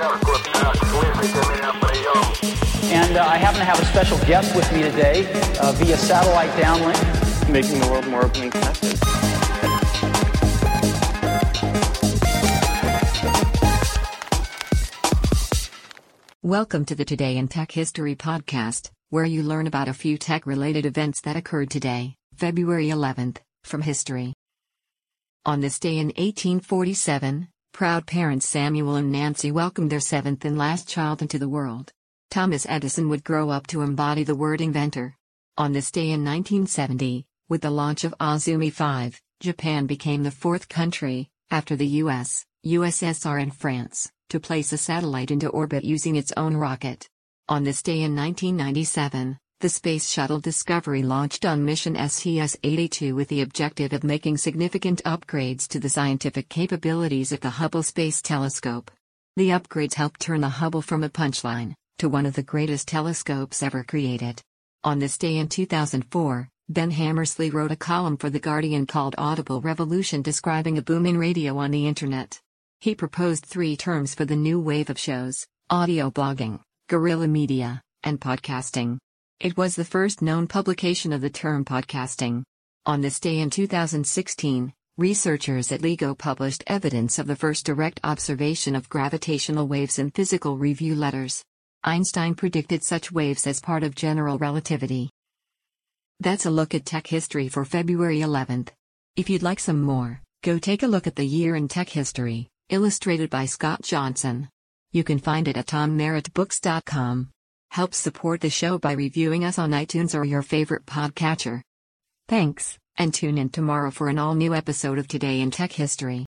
And uh, I happen to have a special guest with me today uh, via satellite downlink. Making the world more open and connected. Welcome to the Today in Tech History podcast, where you learn about a few tech related events that occurred today, February 11th, from history. On this day in 1847, proud parents Samuel and Nancy welcomed their seventh and last child into the world. Thomas Edison would grow up to embody the word inventor. On this day in 1970, with the launch of Ohsumi 5, Japan became the fourth country, after the US, USSR, and France, to place a satellite into orbit using its own rocket. On this day in 1997, the Space Shuttle Discovery launched on mission STS-82 with the objective of making significant upgrades to the scientific capabilities of the Hubble Space Telescope. The upgrades helped turn the Hubble from a punchline to one of the greatest telescopes ever created. On this day in 2004, Ben Hammersley wrote a column for The Guardian called Audible Revolution describing a booming radio on the internet. He proposed three terms for the new wave of shows audio blogging, guerrilla media, and podcasting. It was the first known publication of the term podcasting. On this day in 2016, researchers at LIGO published evidence of the first direct observation of gravitational waves in physical review letters. Einstein predicted such waves as part of general relativity. That's a look at tech history for February 11th. If you'd like some more, go take a look at the year in tech history, illustrated by Scott Johnson. You can find it at tommerrittbooks.com. Help support the show by reviewing us on iTunes or your favorite podcatcher. Thanks, and tune in tomorrow for an all new episode of Today in Tech History.